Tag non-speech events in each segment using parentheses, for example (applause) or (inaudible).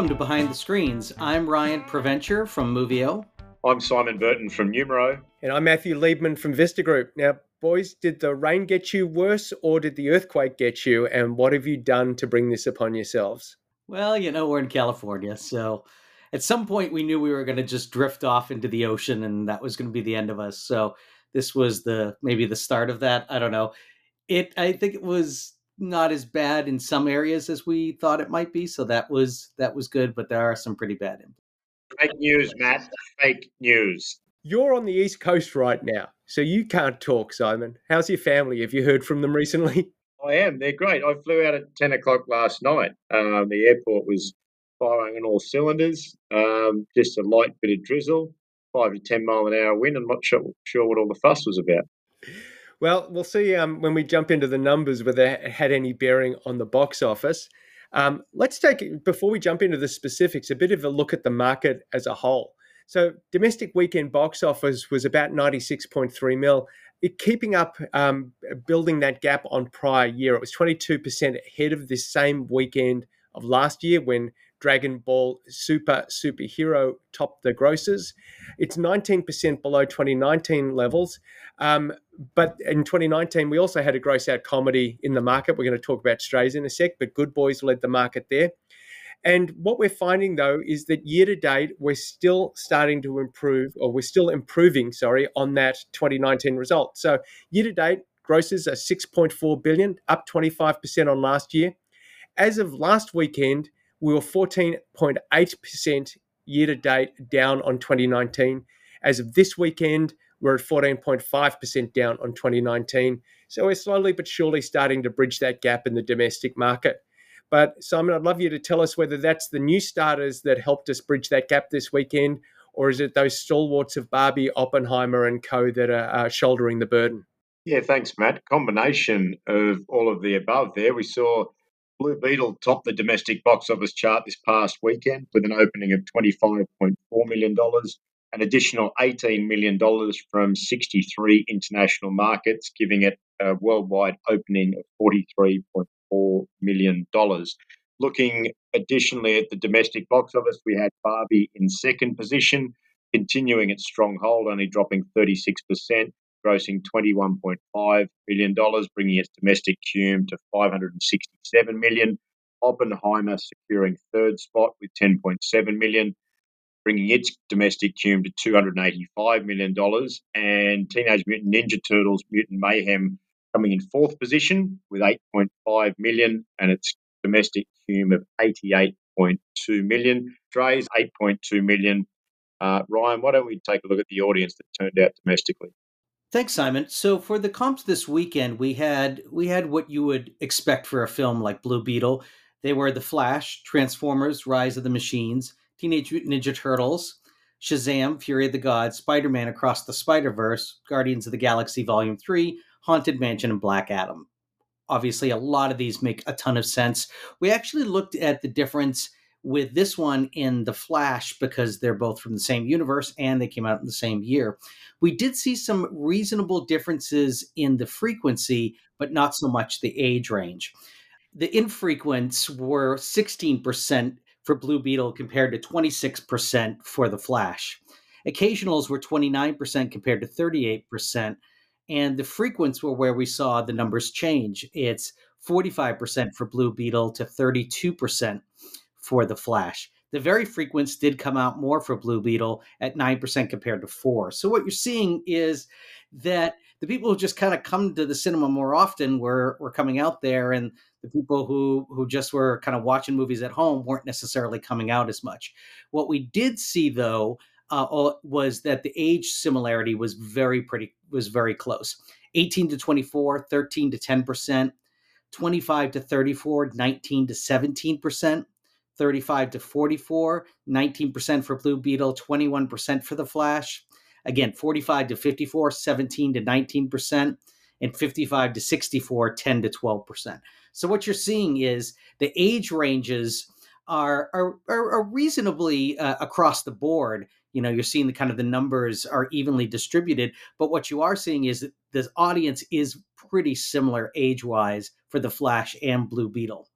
Welcome to Behind the Screens. I'm Ryan Preventure from Movio. I'm Simon Burton from Numero. And I'm Matthew Liebman from Vista Group. Now, boys, did the rain get you worse or did the earthquake get you? And what have you done to bring this upon yourselves? Well, you know, we're in California, so at some point we knew we were going to just drift off into the ocean and that was going to be the end of us. So this was the maybe the start of that. I don't know. It I think it was not as bad in some areas as we thought it might be. So that was that was good, but there are some pretty bad. Fake news, Matt. Fake news. You're on the East Coast right now, so you can't talk, Simon. How's your family? Have you heard from them (laughs) recently? I am. They're great. I flew out at 10 o'clock last night. Um, the airport was firing on all cylinders, um, just a light bit of drizzle, five to 10 mile an hour wind. I'm not sure, sure what all the fuss was about. (laughs) Well, we'll see um, when we jump into the numbers whether it had any bearing on the box office. Um, let's take, before we jump into the specifics, a bit of a look at the market as a whole. So, domestic weekend box office was about 96.3 mil, it, keeping up, um, building that gap on prior year. It was 22% ahead of this same weekend of last year when Dragon Ball Super Superhero topped the grosses. It's 19% below 2019 levels. Um, but in 2019, we also had a gross out comedy in the market. We're going to talk about Strays in a sec, but Good Boys led the market there. And what we're finding though is that year to date, we're still starting to improve, or we're still improving, sorry, on that 2019 result. So year to date, grosses are 6.4 billion, up 25% on last year. As of last weekend, we were 14.8% year to date down on 2019. As of this weekend, we're at 14.5% down on 2019. So we're slowly but surely starting to bridge that gap in the domestic market. But Simon, I'd love you to tell us whether that's the new starters that helped us bridge that gap this weekend, or is it those stalwarts of Barbie, Oppenheimer, and co that are uh, shouldering the burden? Yeah, thanks, Matt. Combination of all of the above there. We saw Blue Beetle topped the domestic box office chart this past weekend with an opening of $25.4 million, an additional $18 million from 63 international markets, giving it a worldwide opening of $43.4 million. Looking additionally at the domestic box office, we had Barbie in second position, continuing its strong hold, only dropping 36% grossing $21.5 million, bringing its domestic cume to $567 million. Oppenheimer securing third spot with $10.7 million, bringing its domestic cume to $285 million. And Teenage Mutant Ninja Turtles Mutant Mayhem coming in fourth position with 8.5 million and its domestic cume of 88.2 million. Strays 8.2 million. Uh, Ryan, why don't we take a look at the audience that turned out domestically? Thanks, Simon. So for the comps this weekend, we had we had what you would expect for a film like Blue Beetle. They were The Flash, Transformers: Rise of the Machines, Teenage Mutant Ninja Turtles, Shazam: Fury of the Gods, Spider-Man: Across the Spider-Verse, Guardians of the Galaxy Volume 3, Haunted Mansion, and Black Adam. Obviously, a lot of these make a ton of sense. We actually looked at the difference with this one in The Flash because they're both from the same universe and they came out in the same year. We did see some reasonable differences in the frequency, but not so much the age range. The infrequents were 16% for Blue Beetle compared to 26% for The Flash. Occasionals were 29% compared to 38%. And the frequents were where we saw the numbers change. It's 45% for Blue Beetle to 32% for the Flash. The very frequents did come out more for Blue Beetle at 9% compared to 4. So what you're seeing is that the people who just kind of come to the cinema more often were were coming out there and the people who who just were kind of watching movies at home weren't necessarily coming out as much. What we did see though uh, was that the age similarity was very pretty was very close. 18 to 24, 13 to 10%, 25 to 34, 19 to 17%. 35 to 44, 19% for Blue Beetle, 21% for the Flash. Again, 45 to 54, 17 to 19%, and 55 to 64, 10 to 12%. So what you're seeing is the age ranges are are, are reasonably uh, across the board. You know, you're seeing the kind of the numbers are evenly distributed, but what you are seeing is that this audience is pretty similar age wise for the Flash and Blue Beetle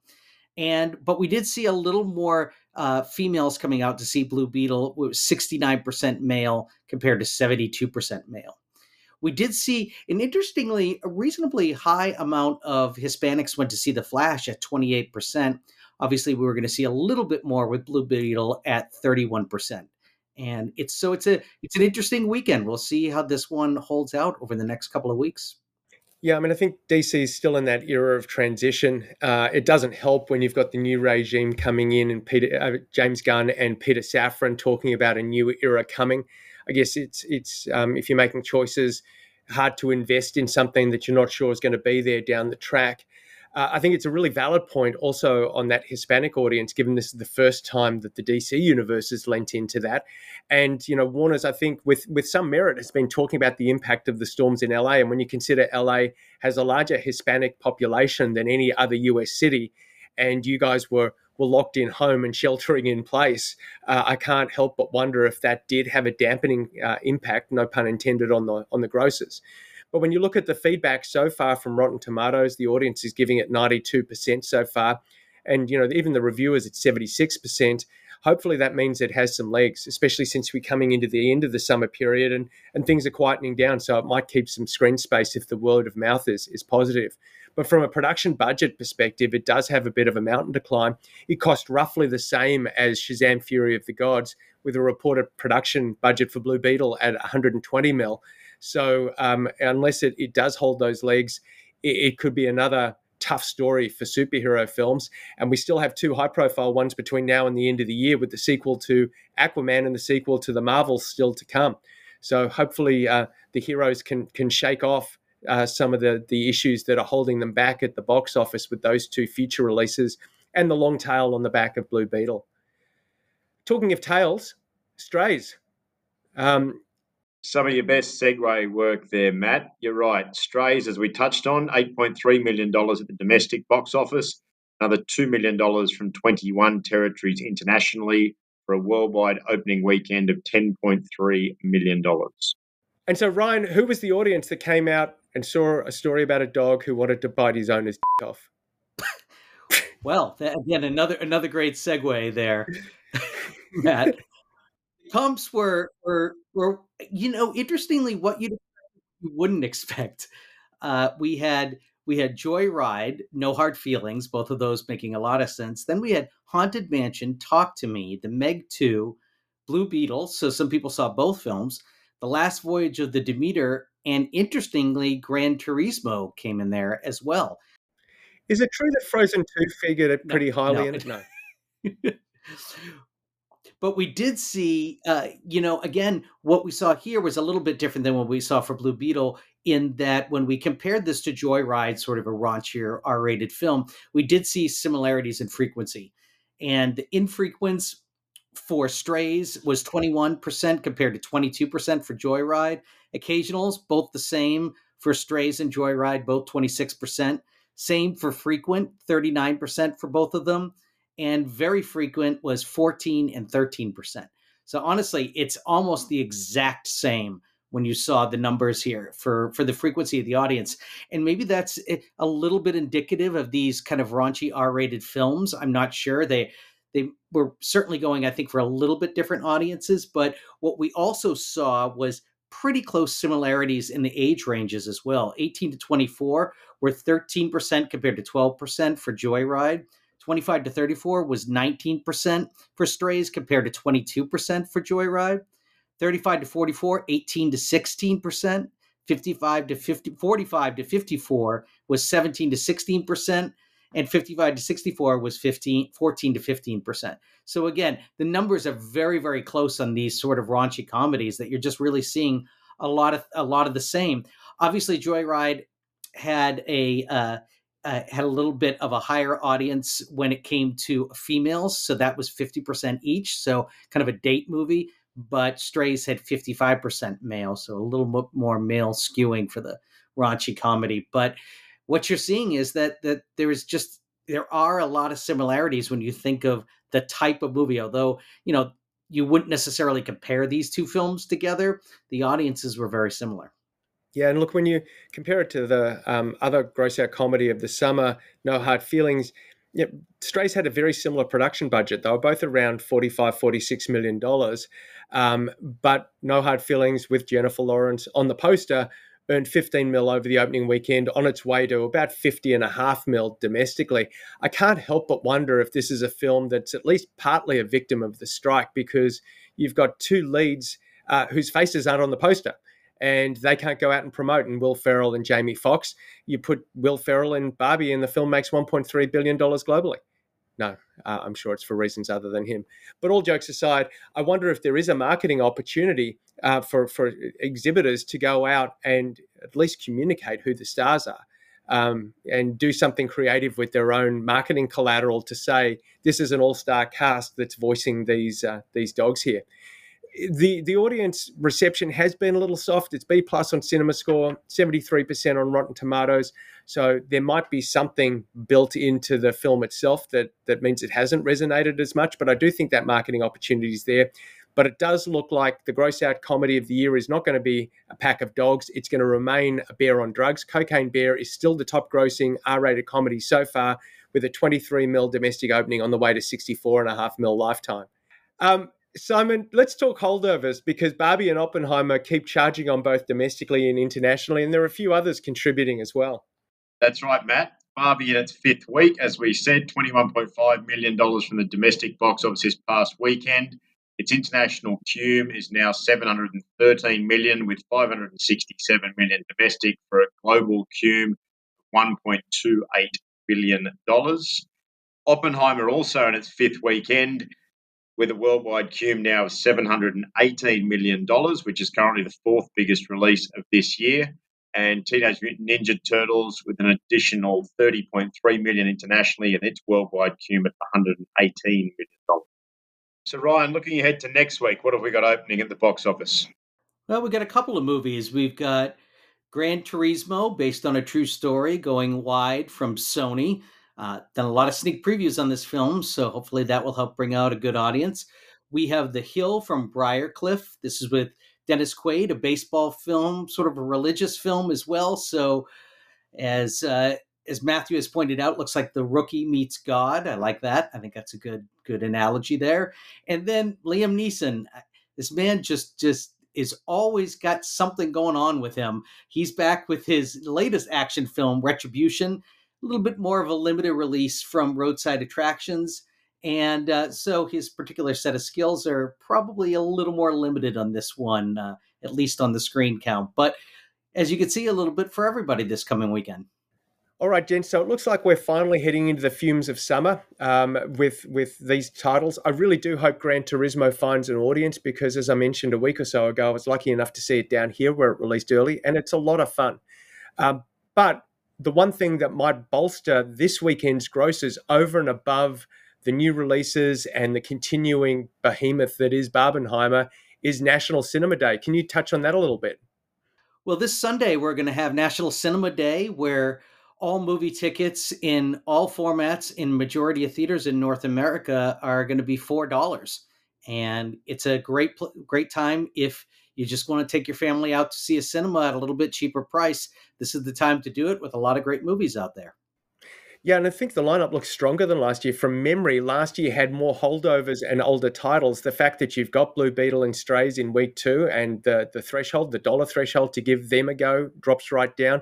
and but we did see a little more uh, females coming out to see Blue Beetle. It was 69% male compared to 72% male. We did see an interestingly, a reasonably high amount of Hispanics went to see The Flash at 28%. Obviously, we were going to see a little bit more with Blue Beetle at 31%. And it's so it's a it's an interesting weekend. We'll see how this one holds out over the next couple of weeks. Yeah, I mean, I think DC is still in that era of transition. Uh, it doesn't help when you've got the new regime coming in and Peter uh, James Gunn and Peter Safran talking about a new era coming. I guess it's it's um, if you're making choices, hard to invest in something that you're not sure is going to be there down the track uh, I think it's a really valid point also on that Hispanic audience, given this is the first time that the DC universe has lent into that. And, you know, Warner's, I think, with, with some merit, has been talking about the impact of the storms in LA. And when you consider LA has a larger Hispanic population than any other US city, and you guys were were locked in home and sheltering in place, uh, I can't help but wonder if that did have a dampening uh, impact, no pun intended, on the on the grosses. But when you look at the feedback so far from Rotten Tomatoes, the audience is giving it 92% so far. And, you know, even the reviewers it's 76%. Hopefully that means it has some legs, especially since we're coming into the end of the summer period and, and things are quietening down. So it might keep some screen space if the word of mouth is, is positive. But from a production budget perspective, it does have a bit of a mountain to climb. It cost roughly the same as Shazam Fury of the Gods, with a reported production budget for Blue Beetle at 120 mil. So um, unless it, it does hold those legs, it, it could be another tough story for superhero films. And we still have two high profile ones between now and the end of the year with the sequel to Aquaman and the sequel to the Marvels still to come. So hopefully uh, the heroes can can shake off uh, some of the the issues that are holding them back at the box office with those two future releases and the long tail on the back of Blue Beetle. Talking of tails, strays. Um, some of your best segue work there, Matt. You're right. Strays, as we touched on, $8.3 million at the domestic box office, another $2 million from 21 territories internationally for a worldwide opening weekend of $10.3 million. And so, Ryan, who was the audience that came out and saw a story about a dog who wanted to bite his owner's off? well, again, another another great segue there, (laughs) Matt. Comps were were were you know interestingly what (laughs) you wouldn't expect. Uh, we had we had Joyride, No Hard Feelings, both of those making a lot of sense. Then we had Haunted Mansion, Talk to Me, The Meg Two, Blue Beetle. So some people saw both films. The Last Voyage of the Demeter, and interestingly, Gran Turismo came in there as well. Is it true that Frozen Two figured it pretty no, highly? No. In, (laughs) no. (laughs) but we did see uh, you know again what we saw here was a little bit different than what we saw for blue beetle in that when we compared this to joyride sort of a raunchier r-rated film we did see similarities in frequency. And the infrequence for strays was 21% compared to 22% for joyride. Occasionals both the same for strays and joyride both 26% same for frequent 39% for both of them and very frequent was 14 and 13%. So honestly, it's almost the exact same when you saw the numbers here for for the frequency of the audience. And maybe that's a little bit indicative of these kind of raunchy R-rated films. I'm not sure. They they were certainly going I think for a little bit different audiences, but what we also saw was pretty close similarities in the age ranges as well. 18 to 24 were 13% compared to 12% for Joyride. 25 to 34 was 19% for strays compared to 22% for joyride 35 to 44 18 to 16% 55 to 50 45 to 54 was 17 to 16% and 55 to 64 was 15 14 to 15%. So again, the numbers are very very close on these sort of raunchy comedies that you're just really seeing a lot of a lot of the same. Obviously Joyride had a uh, uh, had a little bit of a higher audience when it came to females. So that was 50% each. So kind of a date movie. But Strays had 55% male. So a little bit more male skewing for the raunchy comedy. But what you're seeing is that that there is just there are a lot of similarities when you think of the type of movie although you know you wouldn't necessarily compare these two films together the audiences were very similar yeah, and look, when you compare it to the um, other gross out comedy of the summer, No Hard Feelings, Strays had a very similar production budget. They were both around 45, 46 million dollars. Um, but No Hard Feelings with Jennifer Lawrence on the poster earned 15 mil over the opening weekend on its way to about 50 and a half mil domestically. I can't help but wonder if this is a film that's at least partly a victim of the strike because you've got two leads uh, whose faces aren't on the poster and they can't go out and promote. And Will Ferrell and Jamie Foxx, you put Will Ferrell and Barbie, and the film makes 1.3 billion dollars globally. No, uh, I'm sure it's for reasons other than him. But all jokes aside, I wonder if there is a marketing opportunity uh, for for exhibitors to go out and at least communicate who the stars are. Um, and do something creative with their own marketing collateral to say this is an all-star cast that's voicing these uh, these dogs here the the audience reception has been a little soft. It's B plus on Cinema Score, seventy three percent on Rotten Tomatoes. So there might be something built into the film itself that that means it hasn't resonated as much. But I do think that marketing opportunity is there. But it does look like the gross out comedy of the year is not going to be a pack of dogs. It's going to remain a bear on drugs. Cocaine Bear is still the top grossing R rated comedy so far, with a 23 mil domestic opening on the way to 64 and a half mil lifetime. Um, Simon, let's talk holdovers because Barbie and Oppenheimer keep charging on both domestically and internationally, and there are a few others contributing as well. That's right, Matt. Barbie in its fifth week, as we said, $21.5 million from the domestic box office this past weekend. Its international cume is now 713 million, with 567 million domestic for a global cume of 1.28 billion dollars. Oppenheimer also in its fifth weekend with a worldwide cume now of $718 million, which is currently the fourth biggest release of this year. And Teenage Mutant Ninja Turtles with an additional 30.3 million internationally and its worldwide cume at 118 million dollars. So Ryan, looking ahead to next week, what have we got opening at the box office? Well, we've got a couple of movies. We've got Gran Turismo, based on a true story, going wide from Sony. Uh, done a lot of sneak previews on this film, so hopefully that will help bring out a good audience. We have The Hill from Briarcliff. This is with Dennis Quaid, a baseball film, sort of a religious film as well. So, as uh, as Matthew has pointed out, looks like the rookie meets God. I like that. I think that's a good good analogy there. And then Liam Neeson, this man just just is always got something going on with him. He's back with his latest action film, Retribution a little bit more of a limited release from roadside attractions. And uh, so his particular set of skills are probably a little more limited on this one, uh, at least on the screen count. But as you can see, a little bit for everybody this coming weekend. All right, Jen. So it looks like we're finally heading into the fumes of summer um, with with these titles. I really do hope Gran Turismo finds an audience because, as I mentioned a week or so ago, I was lucky enough to see it down here where it released early, and it's a lot of fun. Um, but the one thing that might bolster this weekend's grosses over and above the new releases and the continuing behemoth that is Barbenheimer is National Cinema Day. Can you touch on that a little bit? Well, this Sunday we're going to have National Cinema Day where all movie tickets in all formats in majority of theaters in North America are going to be $4. And it's a great great time if you just want to take your family out to see a cinema at a little bit cheaper price, this is the time to do it with a lot of great movies out there. Yeah, and I think the lineup looks stronger than last year. From memory, last year had more holdovers and older titles. The fact that you've got Blue Beetle and Strays in week two and the, the threshold, the dollar threshold to give them a go, drops right down.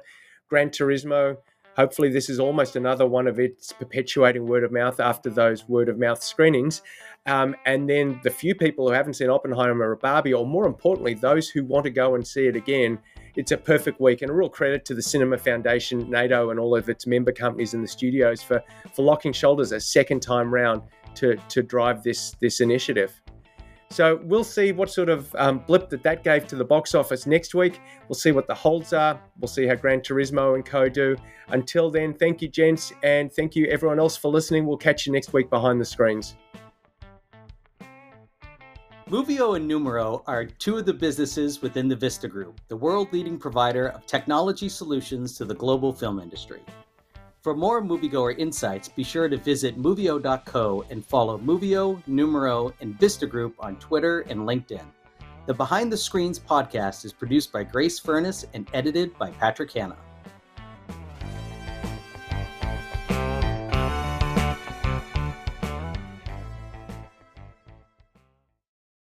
Gran Turismo, hopefully, this is almost another one of its perpetuating word of mouth after those word of mouth screenings. Um, and then the few people who haven't seen Oppenheimer or Barbie, or more importantly, those who want to go and see it again, it's a perfect week. And a real credit to the Cinema Foundation, NATO, and all of its member companies in the studios for, for locking shoulders a second time round to, to drive this, this initiative. So we'll see what sort of um, blip that that gave to the box office next week. We'll see what the holds are. We'll see how Gran Turismo and Co do. Until then, thank you, gents, and thank you everyone else for listening. We'll catch you next week behind the screens. Movio and Numero are two of the businesses within the Vista Group, the world leading provider of technology solutions to the global film industry. For more moviegoer insights, be sure to visit movio.co and follow Movio, Numero, and Vista Group on Twitter and LinkedIn. The Behind the Screens podcast is produced by Grace Furness and edited by Patrick Hanna.